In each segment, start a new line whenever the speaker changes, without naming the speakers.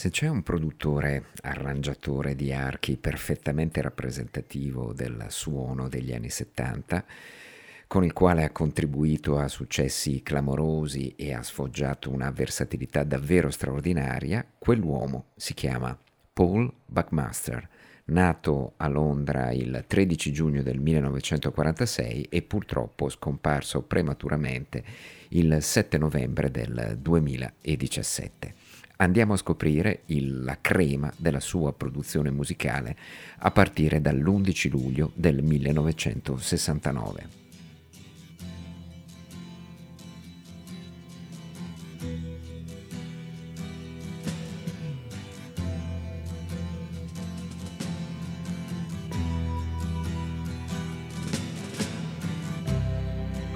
Se c'è un produttore, arrangiatore di archi perfettamente rappresentativo del suono degli anni 70, con il quale ha contribuito a successi clamorosi e ha sfoggiato una versatilità davvero straordinaria, quell'uomo si chiama Paul Buckmaster, nato a Londra il 13 giugno del 1946 e purtroppo scomparso prematuramente il 7 novembre del 2017 andiamo a scoprire il, la crema della sua produzione musicale a partire dall'11 luglio del 1969.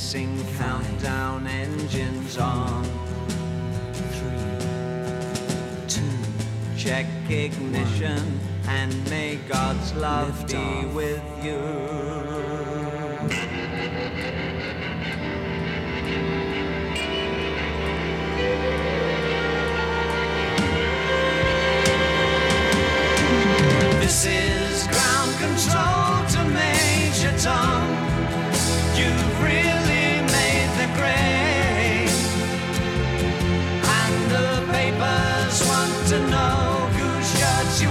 Six. Countdown engines on. Three, two, check ignition and may God's love Lift be off. with you. This is ground control to Major Tom. You've really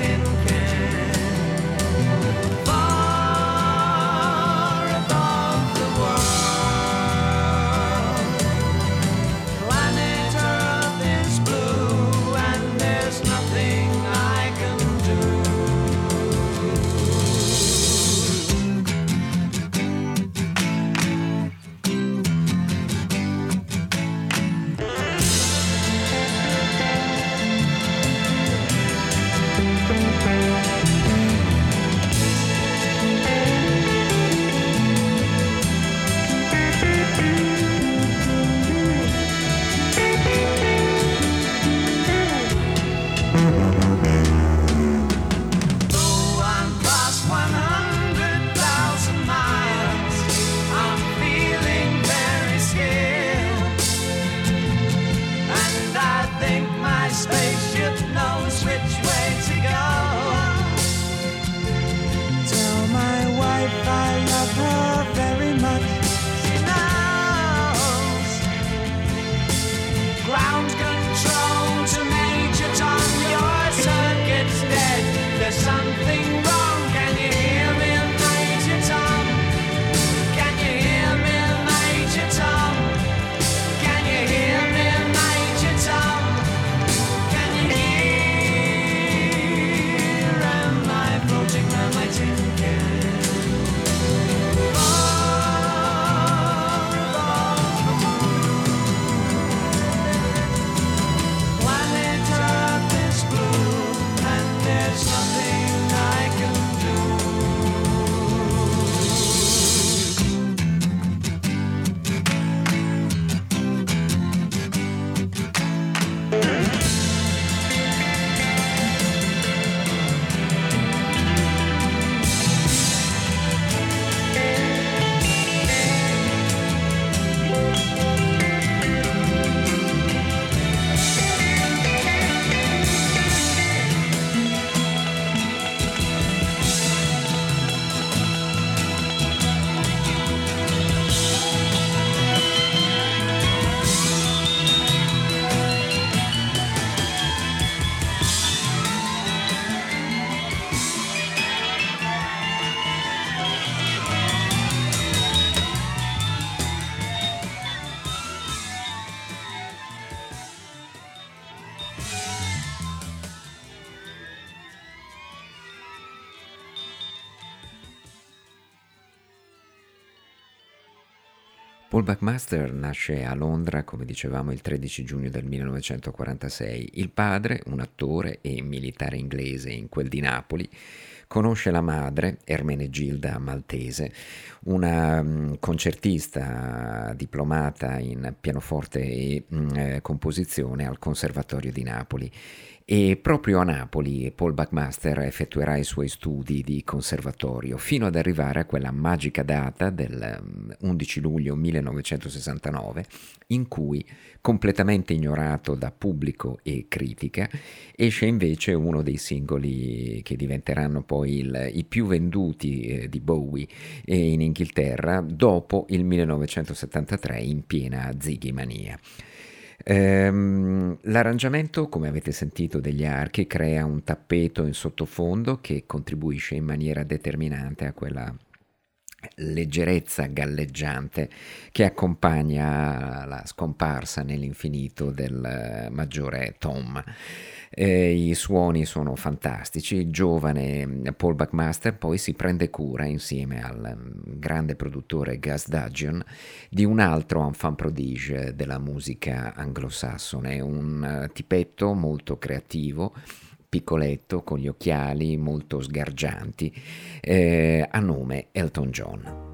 in
Paul Buckmaster nasce a Londra, come dicevamo, il 13 giugno del 1946. Il padre, un attore e militare inglese in quel di Napoli, conosce la madre, Ermenegilda Maltese, una um, concertista diplomata in pianoforte e um, composizione al Conservatorio di Napoli e proprio a Napoli Paul Buckmaster effettuerà i suoi studi di conservatorio fino ad arrivare a quella magica data del 11 mm, luglio 1969 in cui, completamente ignorato da pubblico e critica, esce invece uno dei singoli che diventeranno poi il, i più venduti eh, di Bowie eh, in Inghilterra dopo il 1973 in piena Ziggy Mania. Ehm, l'arrangiamento, come avete sentito, degli archi crea un tappeto in sottofondo che contribuisce in maniera determinante a quella leggerezza galleggiante che accompagna la scomparsa nell'infinito del maggiore Tom. Eh, I suoni sono fantastici. Il giovane mm, Paul Buckmaster poi si prende cura insieme al mm, grande produttore Gus Dudgeon di un altro enfant prodige della musica anglosassone, un uh, tipetto molto creativo piccoletto con gli occhiali molto sgargianti, eh, a nome Elton John.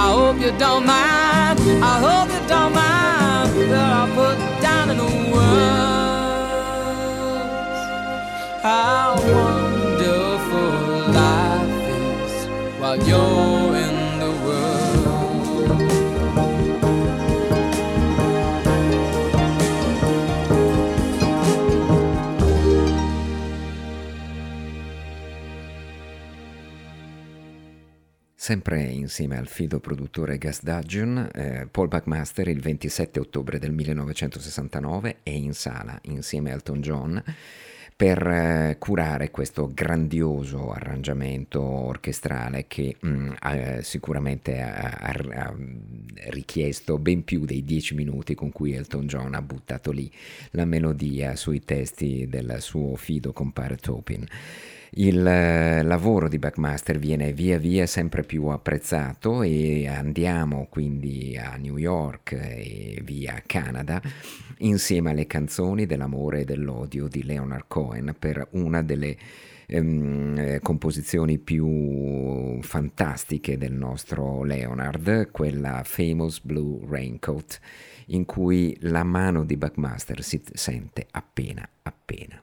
I hope you don't mind. I hope you don't mind that I put down in words how wonderful life is while you're.
Sempre insieme al fido produttore Gus Dudgeon, eh, Paul Buckmaster il 27 ottobre del 1969 è in sala insieme a Elton John per eh, curare questo grandioso arrangiamento orchestrale che mh, mm, ha, sicuramente ha, ha, richiesto ben più dei dieci minuti con cui Elton John ha buttato lì la melodia sui testi del suo fido compare Topin. Il eh, lavoro di Backmaster viene via via sempre più apprezzato e andiamo quindi a New York e via Canada insieme alle canzoni dell'amore e dell'odio di Leonard Cohen per una delle ehm, eh, composizioni più fantastiche del nostro Leonard, quella Famous Blue Raincoat, in cui la mano di Buckmaster si sente appena appena.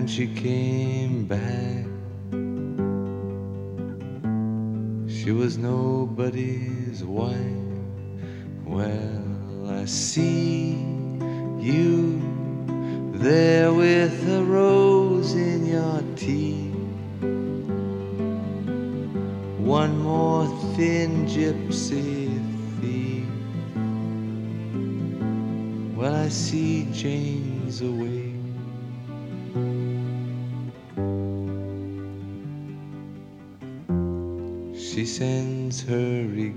When she came back. She was nobody's wife. Well, I see you there with a rose in your teeth. One more thin gypsy thief. Well, I see Jane's away.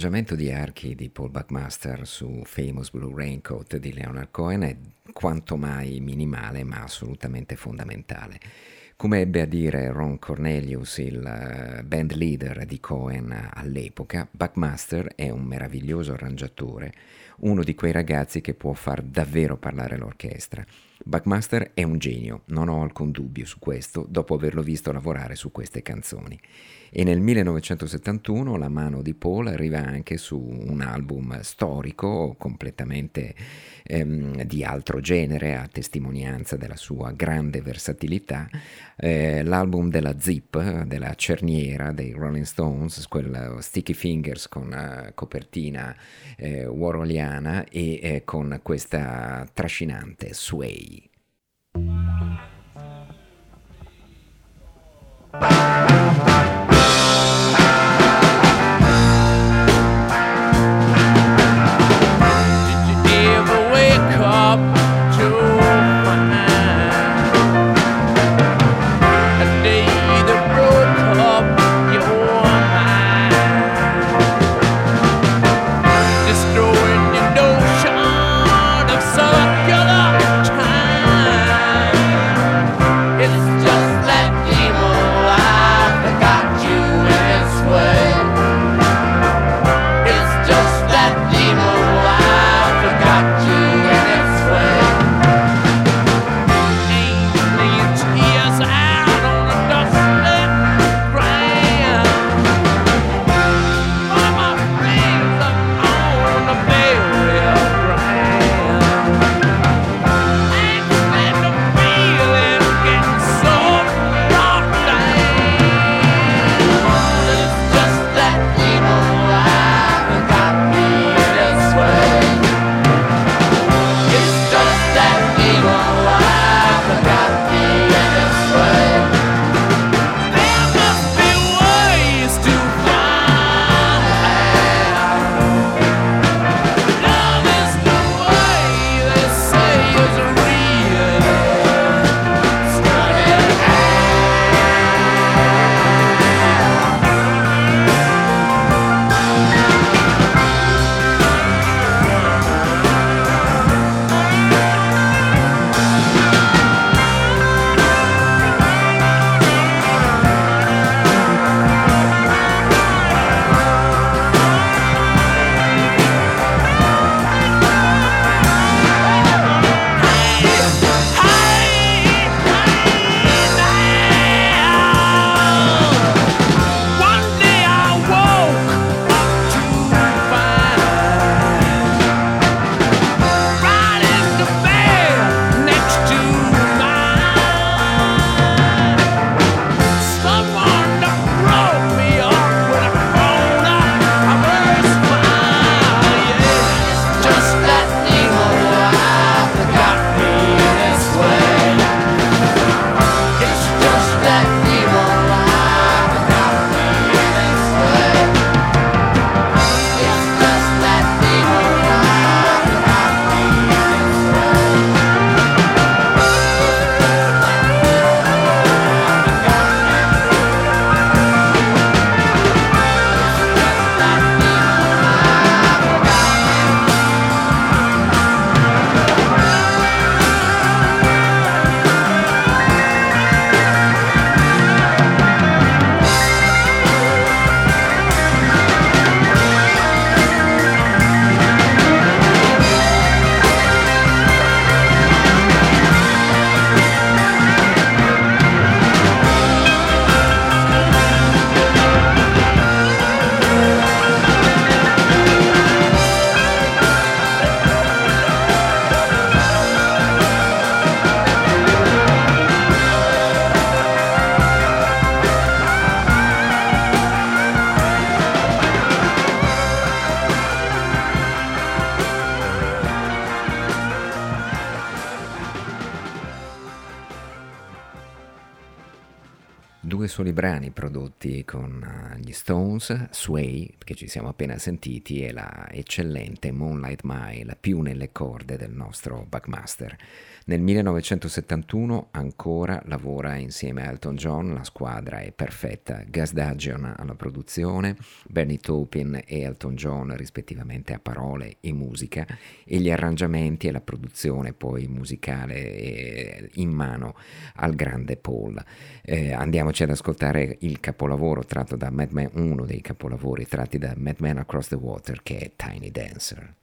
L'arrangiamento di archi di Paul Buckmaster su Famous Blue Raincoat di Leonard Cohen è quanto mai minimale ma assolutamente fondamentale. Come ebbe a dire Ron Cornelius, il eh, band leader di Cohen all'epoca, Buckmaster è un meraviglioso arrangiatore, uno di quei ragazzi che può far davvero parlare l'orchestra. Buckmaster è un genio, non ho alcun dubbio su questo, dopo averlo visto lavorare su queste canzoni. E nel 1971 la mano di Paul arriva anche su un album storico completamente ehm, di altro genere, a testimonianza della sua grande versatilità, eh, l'album della Zip, della cerniera dei Rolling Stones, quella Sticky Fingers con uh, copertina eh, warholiana e eh, con questa trascinante Sway.
Prodotti con uh, gli Stones, Sway, che ci siamo appena sentiti, e la eccellente Moonlight Mile, più nelle corde del nostro Buckmaster. Nel 1971 ancora lavora insieme a Elton John, la squadra è perfetta, Gus Dudgeon alla produzione, Bernie Taupin e Elton John rispettivamente a parole e musica e gli arrangiamenti e la produzione poi musicale in mano al grande Paul. Eh, andiamoci ad ascoltare il capolavoro tratto da Mad Men, uno dei capolavori tratti da Mad Men Across the Water che è Tiny Dancer.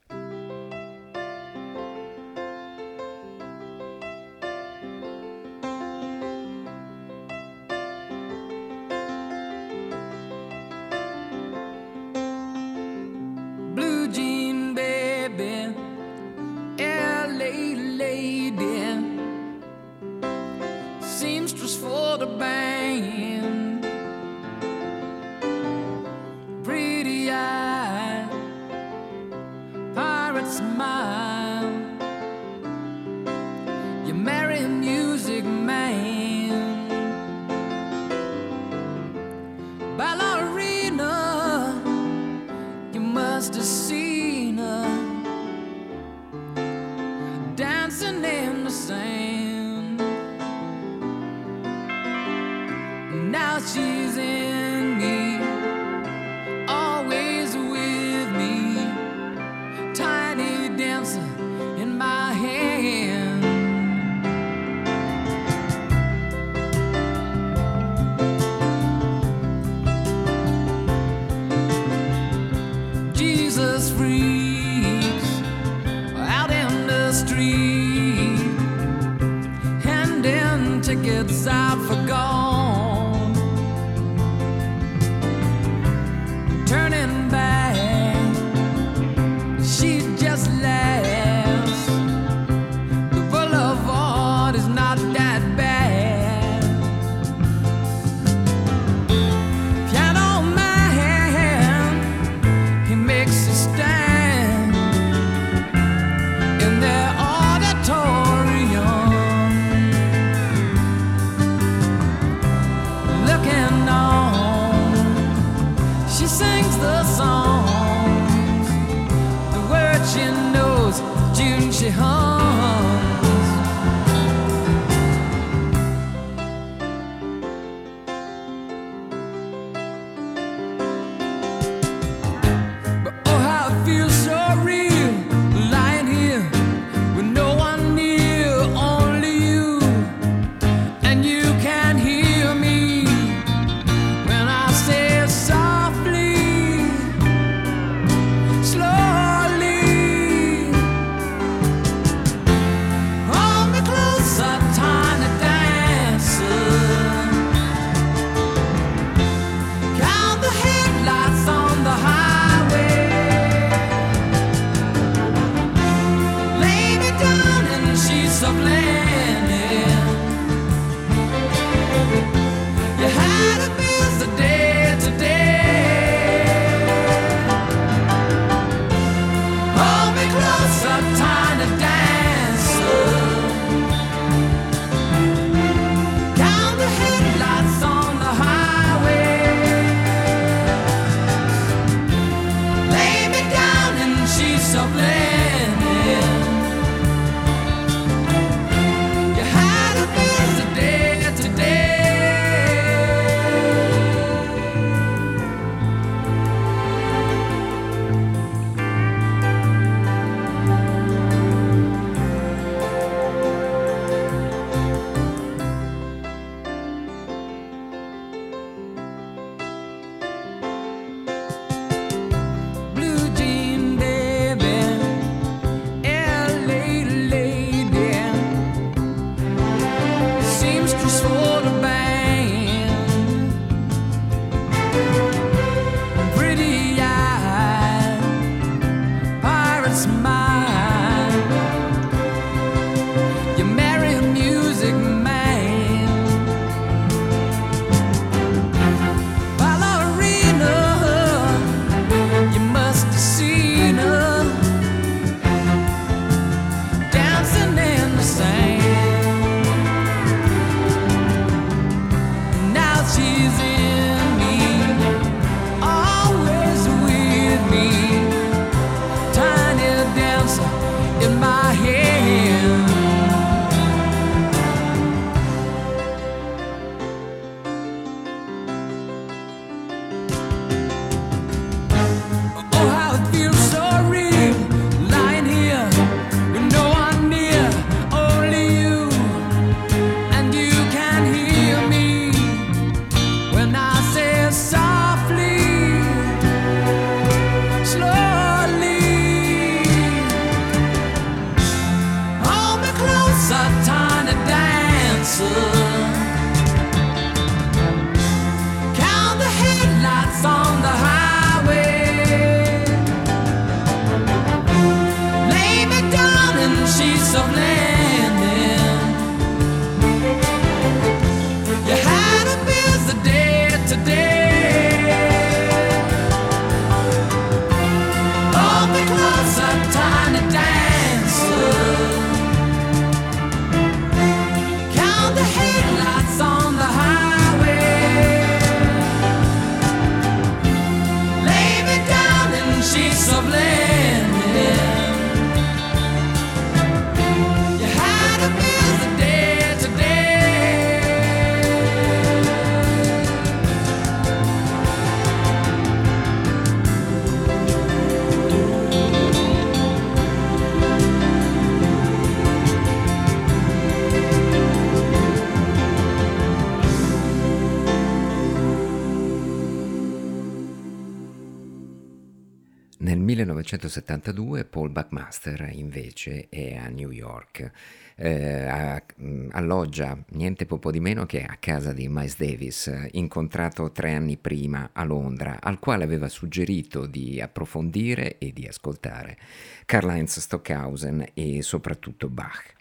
1972 Paul Buckmaster invece è a New York. Eh, a, mm, alloggia niente poco di meno che a casa di Miles Davis, incontrato tre anni prima a Londra, al quale aveva suggerito di approfondire e di ascoltare Karl-Heinz Stockhausen e soprattutto Bach.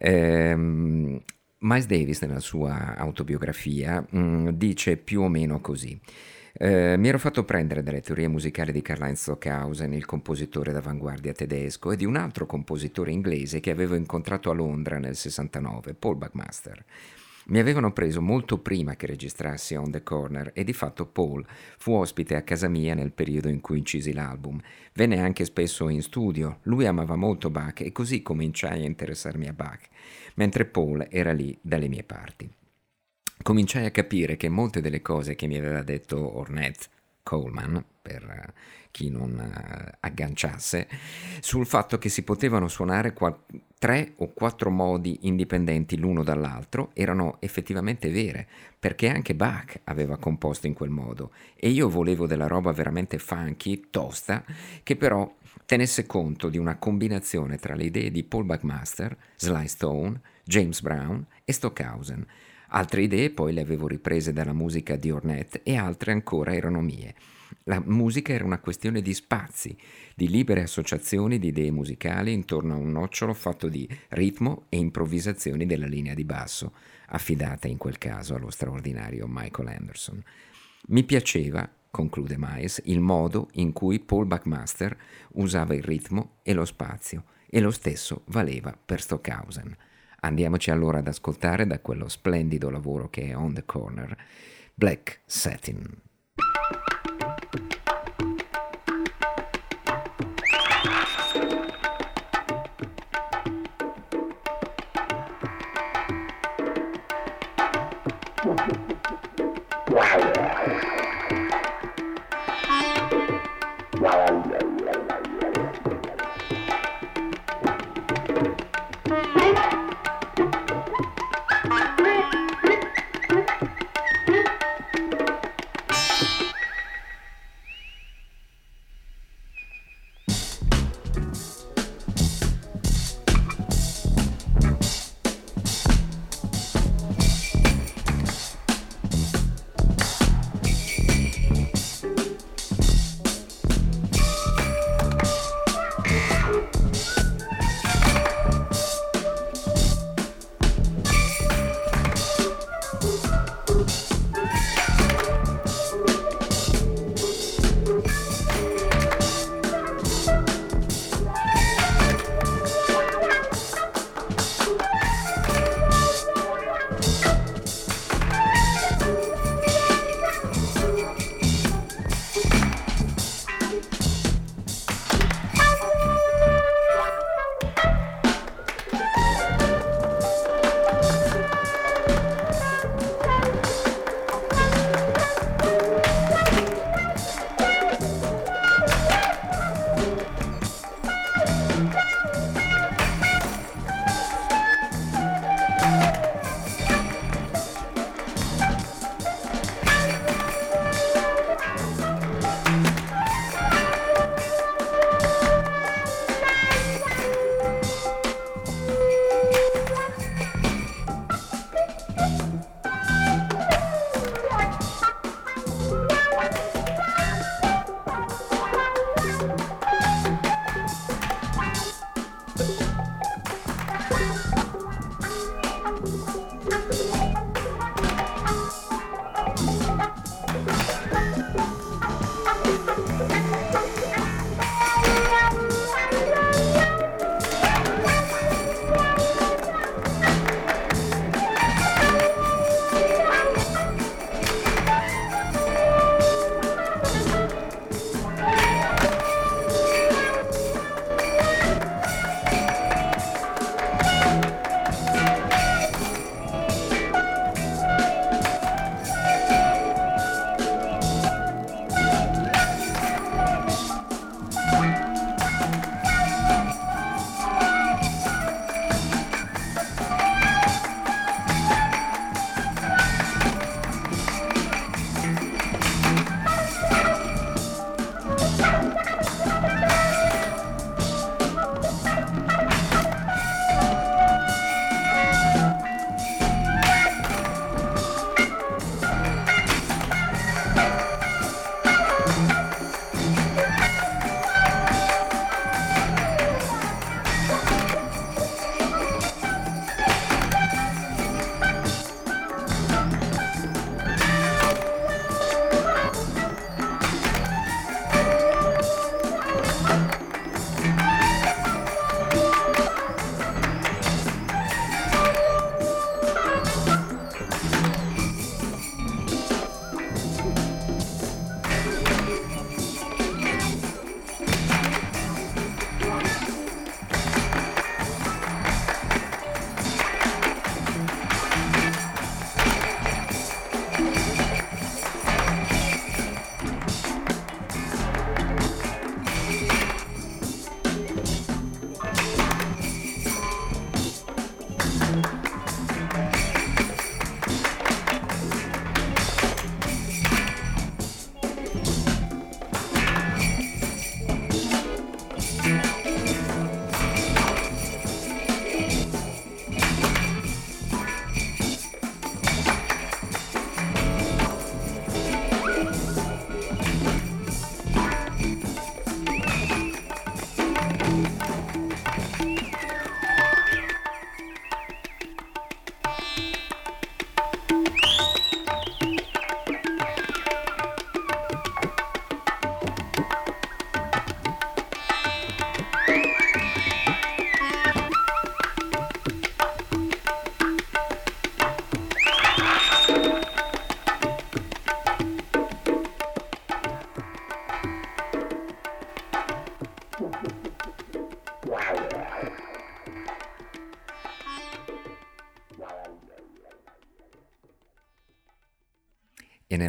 Eh, Miles Davis nella sua autobiografia mh, mm, dice più o meno così. Eh, mi ero fatto prendere dalle teorie musicali di Karl-Heinz Stockhausen, il compositore d'avanguardia tedesco, e di un altro compositore inglese che avevo incontrato a Londra nel 69, Paul Buckmaster. Mi avevano preso molto prima che registrassi On the Corner e di fatto Paul fu ospite a casa mia nel periodo in cui incisi l'album. Venne anche spesso in studio, lui amava molto Bach e così cominciai a interessarmi a Bach, mentre Paul era lì dalle mie parti cominciai a capire che molte delle cose che mi aveva detto Ornette Coleman, per eh, chi non uh, agganciasse, sul fatto che si potevano suonare qua- tre o quattro modi indipendenti l'uno dall'altro erano effettivamente vere, perché anche Bach aveva composto in quel modo. E io volevo della roba veramente funky, tosta, che però tenesse conto di una combinazione tra le idee di Paul Buckmaster, Sly Stone, James Brown e Stockhausen Altre idee poi le avevo riprese dalla musica di Ornette e altre ancora erano mie. La musica era una questione di spazi, di libere associazioni di idee musicali intorno a un nocciolo fatto di ritmo e improvvisazioni della linea di basso, affidata in quel caso allo straordinario Michael Anderson. Mi piaceva, conclude Miles, il modo in cui Paul Buckmaster usava il ritmo e lo spazio, e lo stesso valeva per Stockhausen. Andiamoci allora ad ascoltare da quello splendido lavoro che è On the Corner, Black Satin.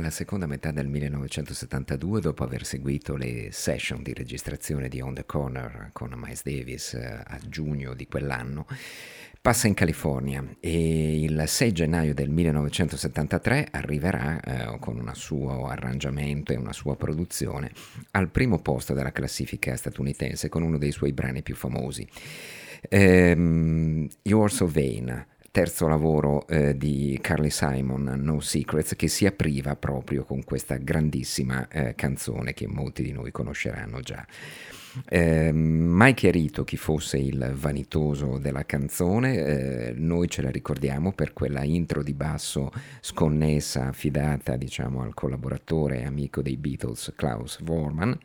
Nella seconda metà del 1972, dopo aver seguito le session di registrazione di On the Corner con Miles Davis eh, a giugno di quell'anno, passa in California e il 6 gennaio del 1973 arriverà eh, con un suo arrangiamento e una sua produzione al primo posto della classifica statunitense con uno dei suoi brani più famosi. Um, You're So Vain, terzo lavoro eh, di Carly Simon, No Secrets, che si apriva proprio con questa grandissima eh, canzone che molti di noi conosceranno già. Eh, mai chiarito chi fosse il vanitoso della canzone, eh, noi ce la ricordiamo per quella intro di basso sconnessa, affidata diciamo al collaboratore e amico dei Beatles Klaus Vorman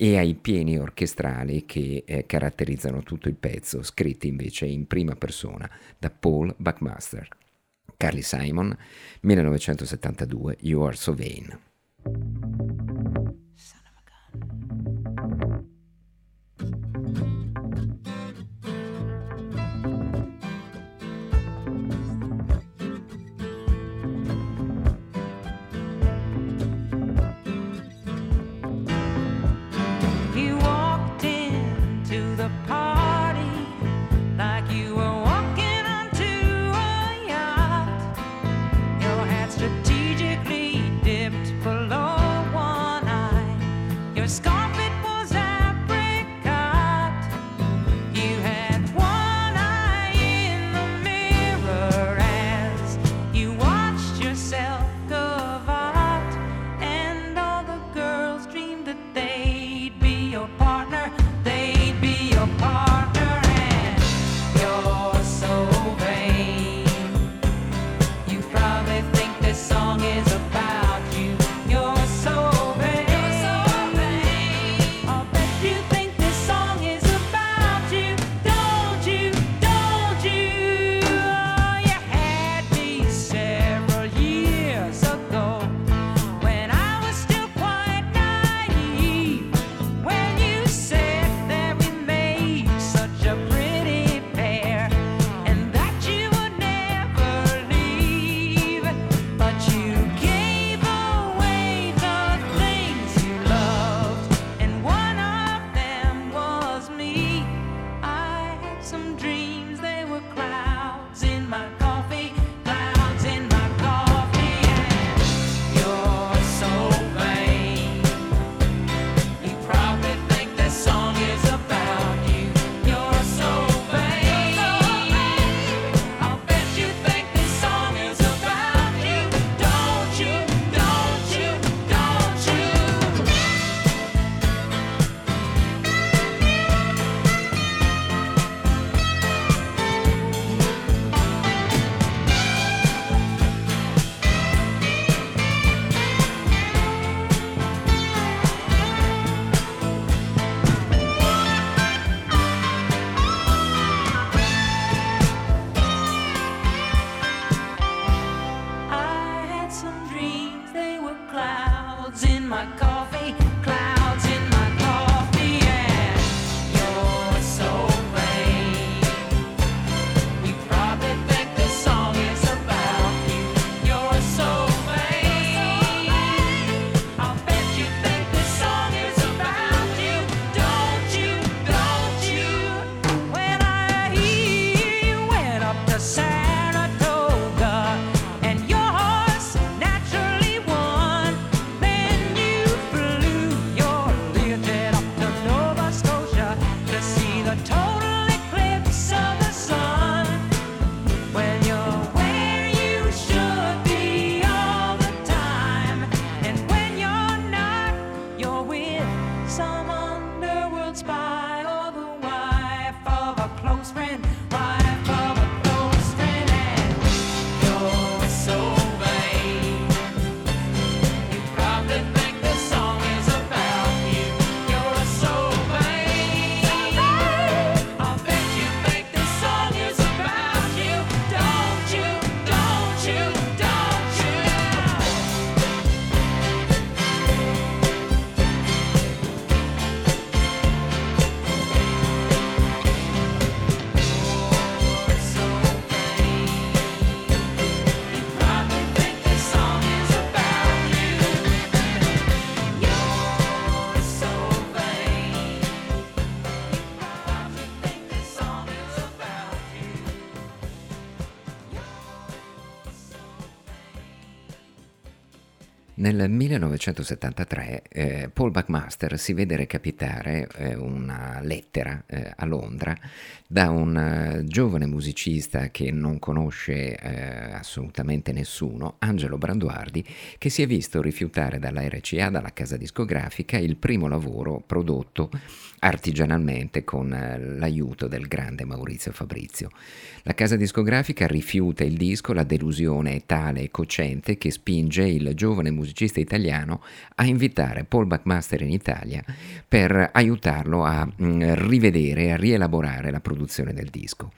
e ai pieni orchestrali che eh, caratterizzano tutto il pezzo, scritti invece in prima persona da Paul Buckmaster. Carly Simon, 1972, You Are So Vain.
strategically dipped below one
Nel 1973 eh, Paul Buckmaster si vede recapitare eh, una lettera eh, a Londra da un eh, giovane musicista che non conosce eh, assolutamente nessuno, Angelo Branduardi, che si è visto rifiutare dalla RCA, dalla casa discografica, il primo lavoro prodotto artigianalmente con eh, l'aiuto del grande Maurizio Fabrizio. La casa discografica rifiuta il disco, la delusione è tale e cocente che spinge il giovane musicista italiano a invitare Paul Buckmaster in Italia per aiutarlo a mm, rivedere, a rielaborare la produzione del disco.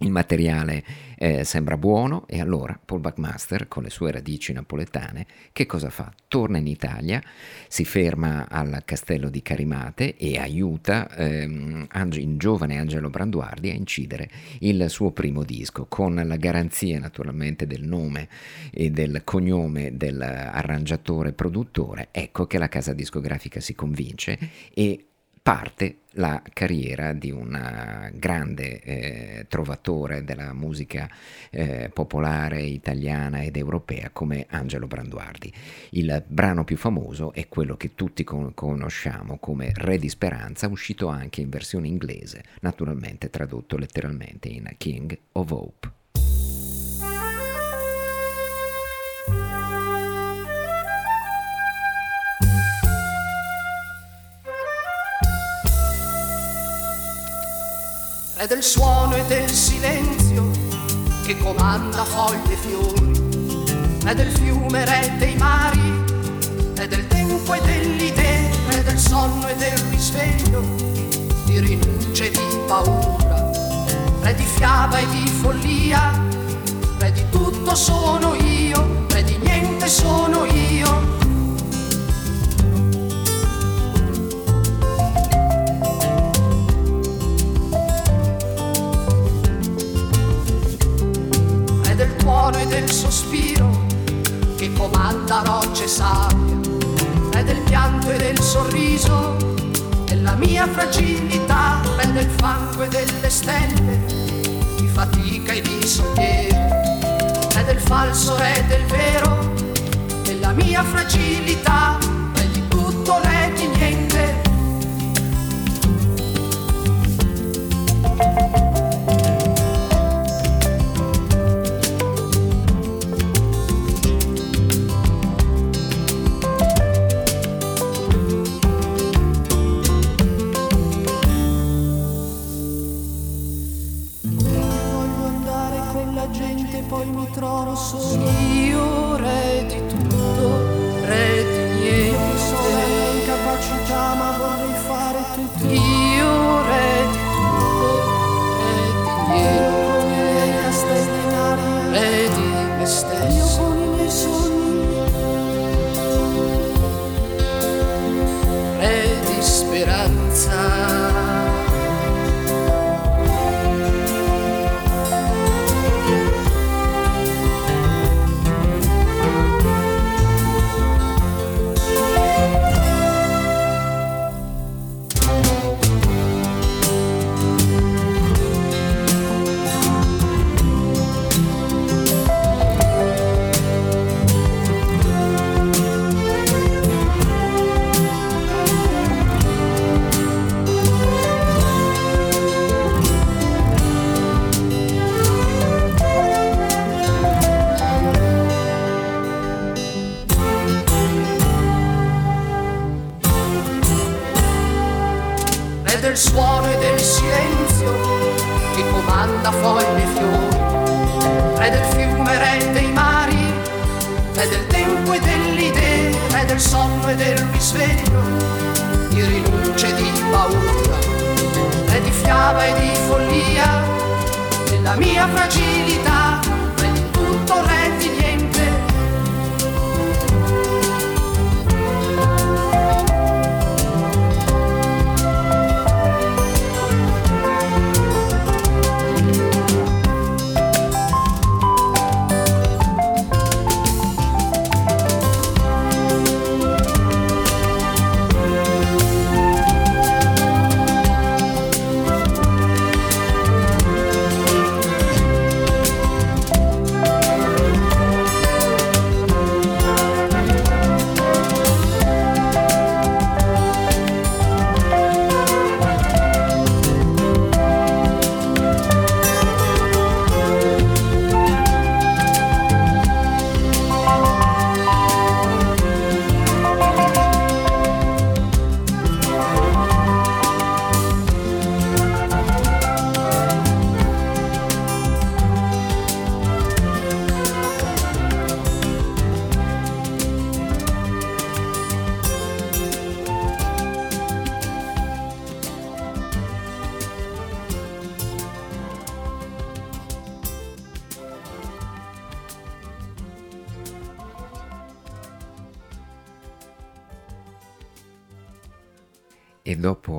Il materiale eh, sembra buono e allora Paul Buckmaster, con le sue radici napoletane, che cosa fa? Torna in Italia, si ferma al castello di Carimate e aiuta ehm, il giovane Angelo Branduardi a incidere il suo primo disco, con la garanzia naturalmente del nome e del cognome dell'arrangiatore produttore. Ecco che la casa discografica si convince e parte la carriera di un eh, grande eh, trovatore della musica eh, popolare italiana ed europea come Angelo Branduardi. Il brano più famoso è quello che tutti con- conosciamo come Re di Speranza, uscito anche in versione inglese, naturalmente tradotto letteralmente in King of Hope.
Re del suono e del silenzio che comanda foglie e fiori, re del fiume, re dei mari, re del tempo e delle idee, re del sonno e del risveglio, di rinuncia e di paura, re di fiaba e di follia, re di tutto sono io, re di niente sono io suono e del sospiro che comanda rocce sabbia, è del pianto e del sorriso, della mia fragilità, è del fango e delle stelle, di fatica e di sollievo, è del falso e del vero, della mia fragilità, è di tutto e di niente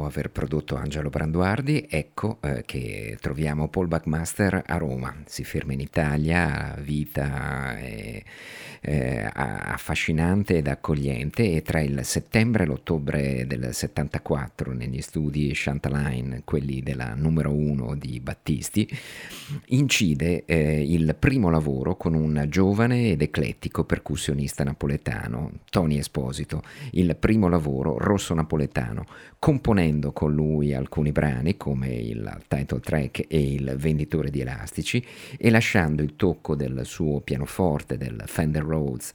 aver prodotto Angelo Branduardi, ecco eh, che troviamo Paul Buckmaster a Roma. Si ferma in Italia, vita eh, eh, affascinante ed accogliente e tra il settembre e l'ottobre del 74 negli studi Chantaline, quelli della numero uno di Battisti, incide eh, il primo lavoro con un giovane ed eclettico percussionista napoletano, Tony Esposito, il primo lavoro rosso napoletano, componendo con lui alcuni brani come il title track e il venditore di elastici e lasciando il tocco del suo pianoforte, del Fender Rhodes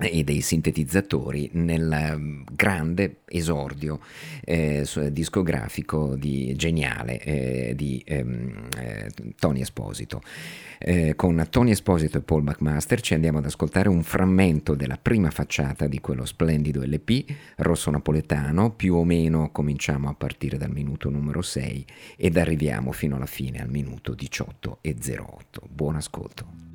e dei sintetizzatori nel mm, grande esordio eh, discografico di, geniale eh, di ehm, eh, Tony Esposito. Eh, con Tony Esposito e Paul McMaster ci andiamo ad ascoltare un frammento della prima facciata di quello splendido LP, Rosso Napoletano, più o meno cominciamo a partire dal minuto numero 6 ed arriviamo fino alla fine al minuto 18 e 08. Buon ascolto.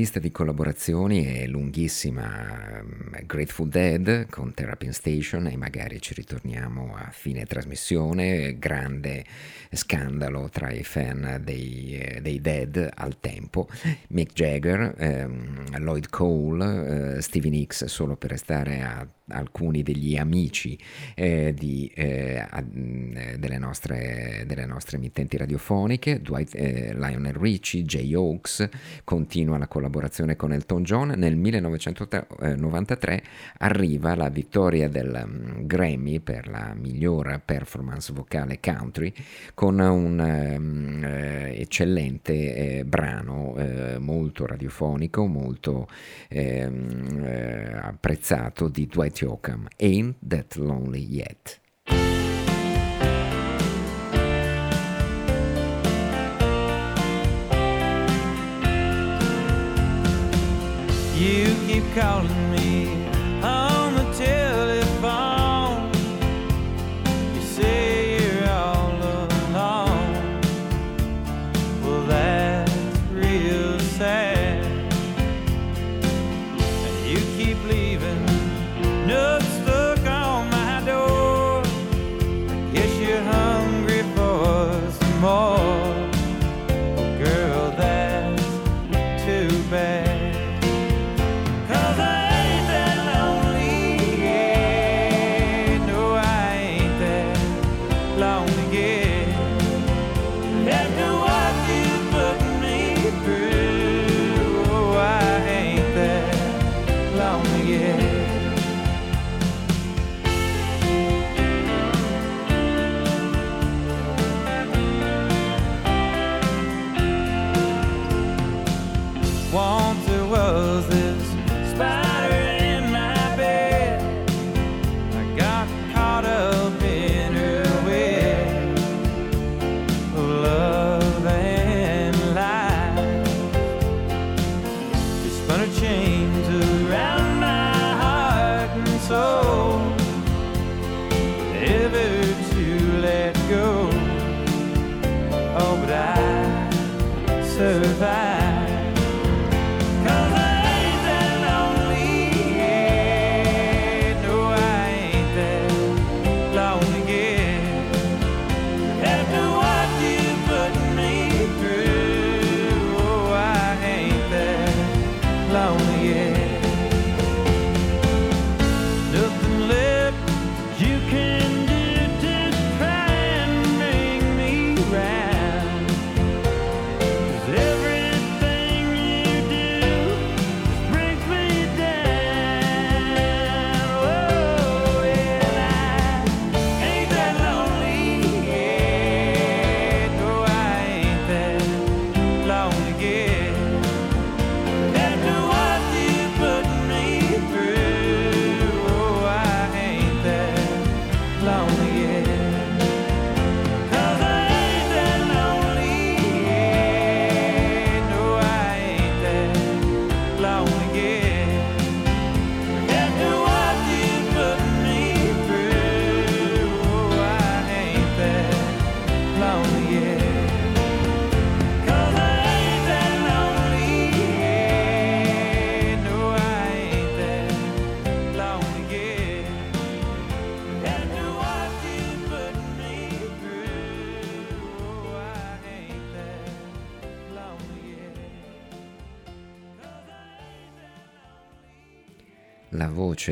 Lista di collaborazioni è lunghissima, Grateful Dead con Therapy Station e magari ci ritorniamo a fine trasmissione, grande scandalo tra i fan dei, eh, dei Dead al tempo, Mick Jagger, ehm, Lloyd Cole, eh, Stevie Nicks, solo per restare a alcuni degli amici eh, di, eh, mm, delle, nostre, delle, nostre, emittenti radiofoniche, Dwight, eh, Lionel Richie, Jay Oaks, continua la collaborazione con Elton John, nel 1993 arriva la vittoria del um, Grammy per la miglior performance vocale country con un um, eccellente eh, brano eh, molto radiofonico, molto ehm, apprezzato di Dwight Yoakam, Ain't That Lonely Yet.
You keep calling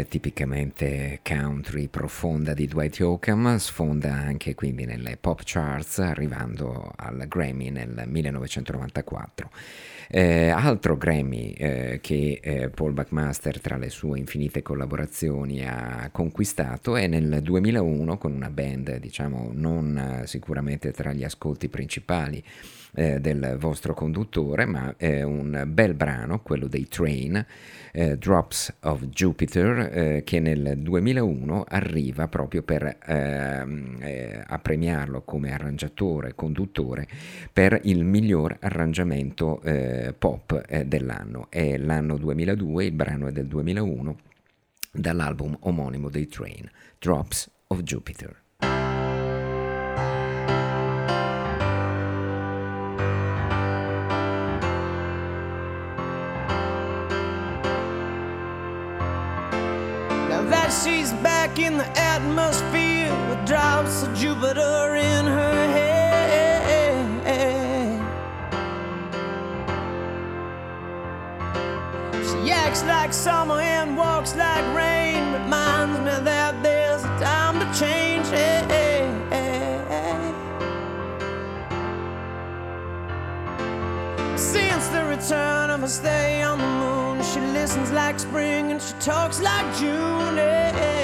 tipicamente country profonda di Dwight Yoakam sfonda anche quindi nelle pop charts arrivando al Grammy nel 1994. Eh, altro Grammy eh, che eh, Paul Buckmaster tra le sue infinite collaborazioni ha conquistato è nel 2001 con una band diciamo non eh, sicuramente tra gli ascolti principali eh, del vostro conduttore, ma è un bel brano, quello dei Train, eh, Drops of Jupiter, eh, che nel 2001 arriva proprio per ehm, eh, a premiarlo come arrangiatore, conduttore per il miglior arrangiamento eh, pop eh, dell'anno. È l'anno 2002, il brano è del 2001, dall'album omonimo dei Train, Drops of Jupiter.
the atmosphere with drops of Jupiter in her head. She acts like summer and walks like rain, reminds me that there's a time to change. Since the return of her stay on the moon, she listens like spring and she talks like June.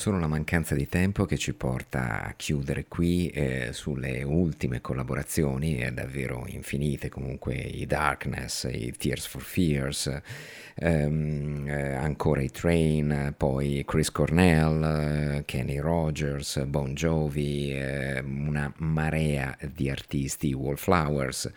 solo la mancanza di tempo che ci porta a chiudere qui eh, sulle ultime collaborazioni, eh, davvero infinite, comunque i Darkness, i Tears for Fears, ehm, eh, ancora i Train, poi Chris Cornell, eh, Kenny Rogers, Bon Jovi, eh, una marea di artisti, Wallflowers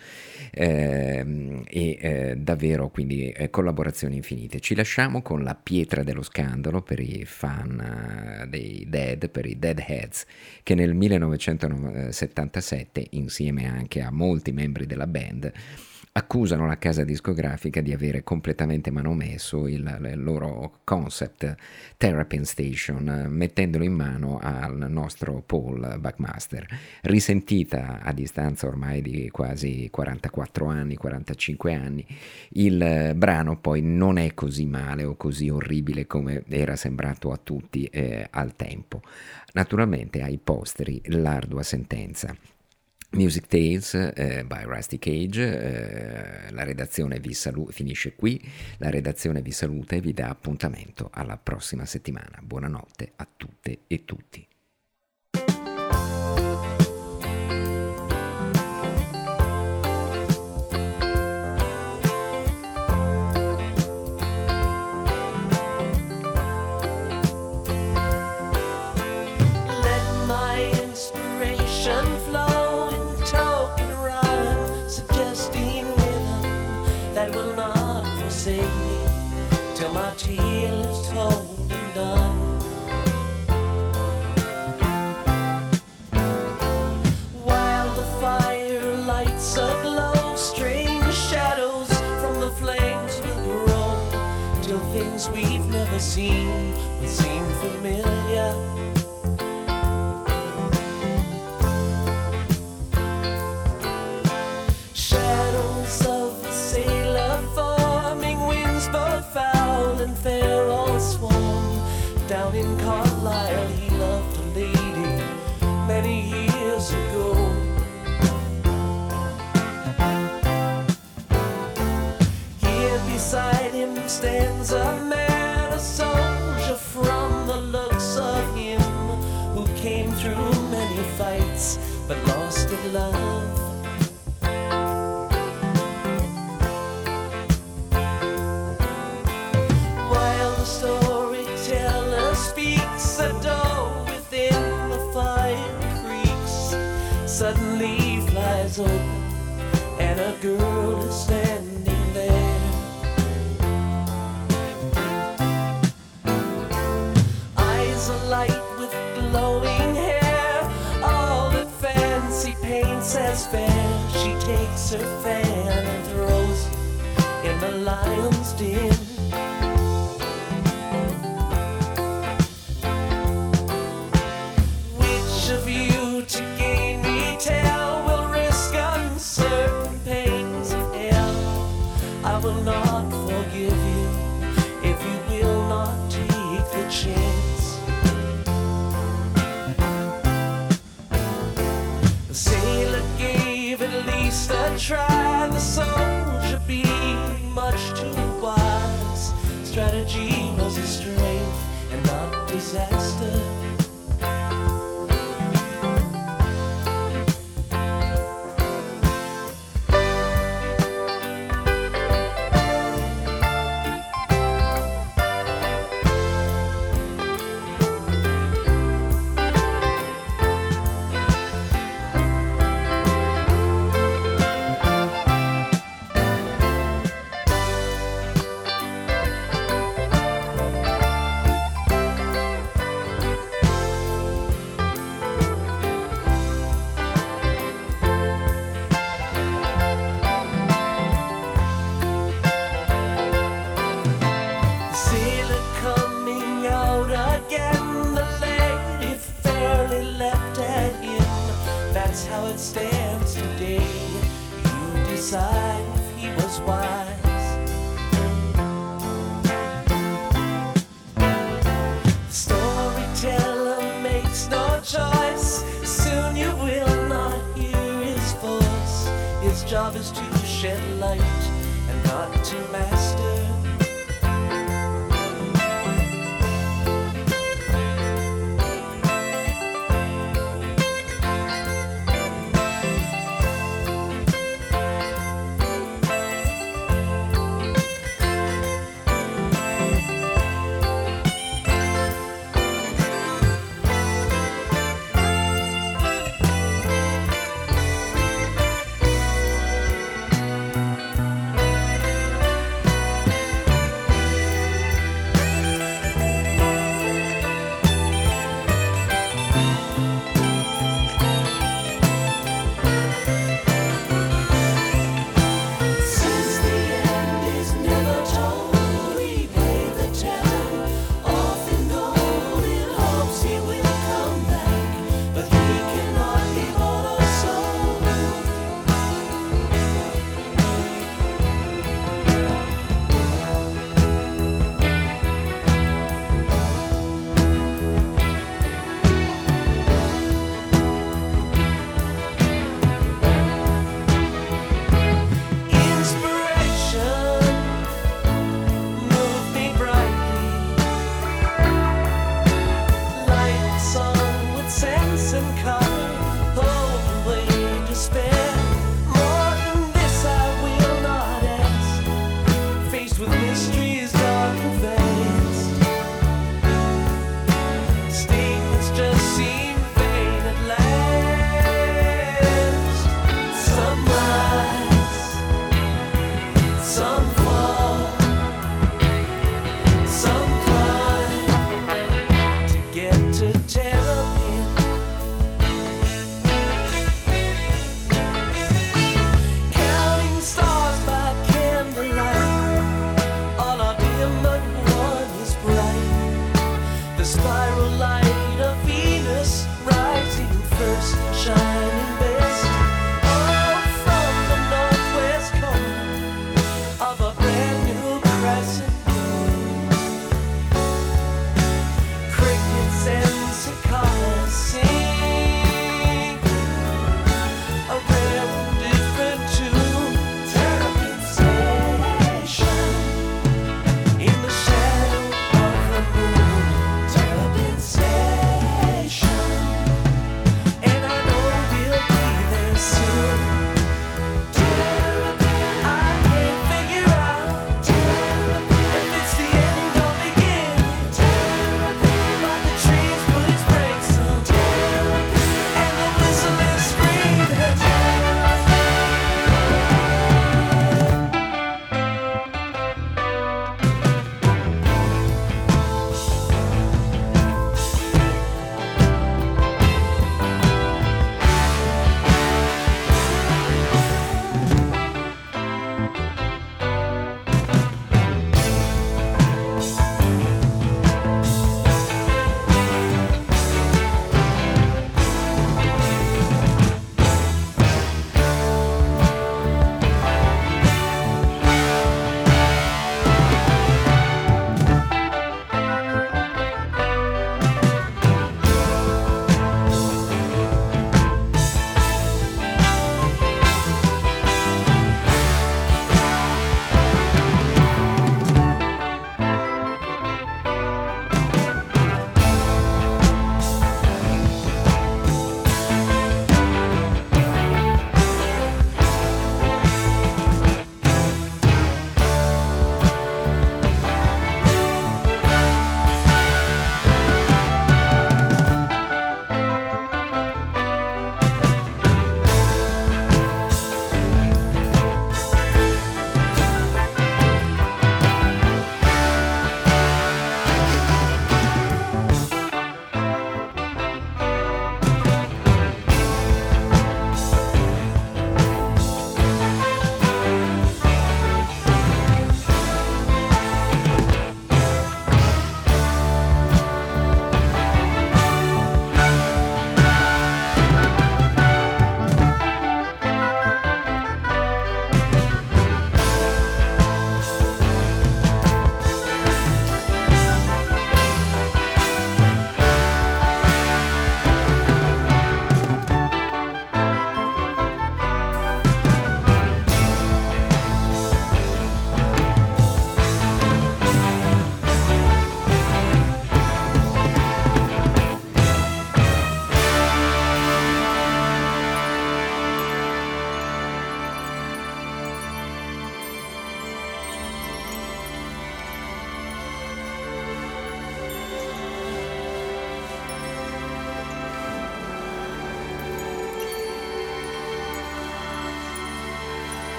ehm, e eh, davvero quindi eh, collaborazioni infinite. Ci lasciamo con la pietra dello scandalo per i fan eh, dei Dead, per i Deadheads, che nel 1977 insieme anche a molti membri della band
accusano la casa discografica di avere completamente manomesso il, il loro concept Terrapin Station, mettendolo in mano al nostro Paul Buckmaster, risentita a distanza ormai di quasi 44 anni, 45 anni, il brano poi non è così male o così orribile come era sembrato a tutti eh, al tempo. Naturalmente ai posteri l'ardua sentenza. Music Tales eh, by Rusty Cage, eh, la redazione vi salu- finisce qui, la redazione vi saluta e vi dà appuntamento alla prossima settimana. Buonanotte a tutte e tutti. perfect.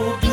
Oh.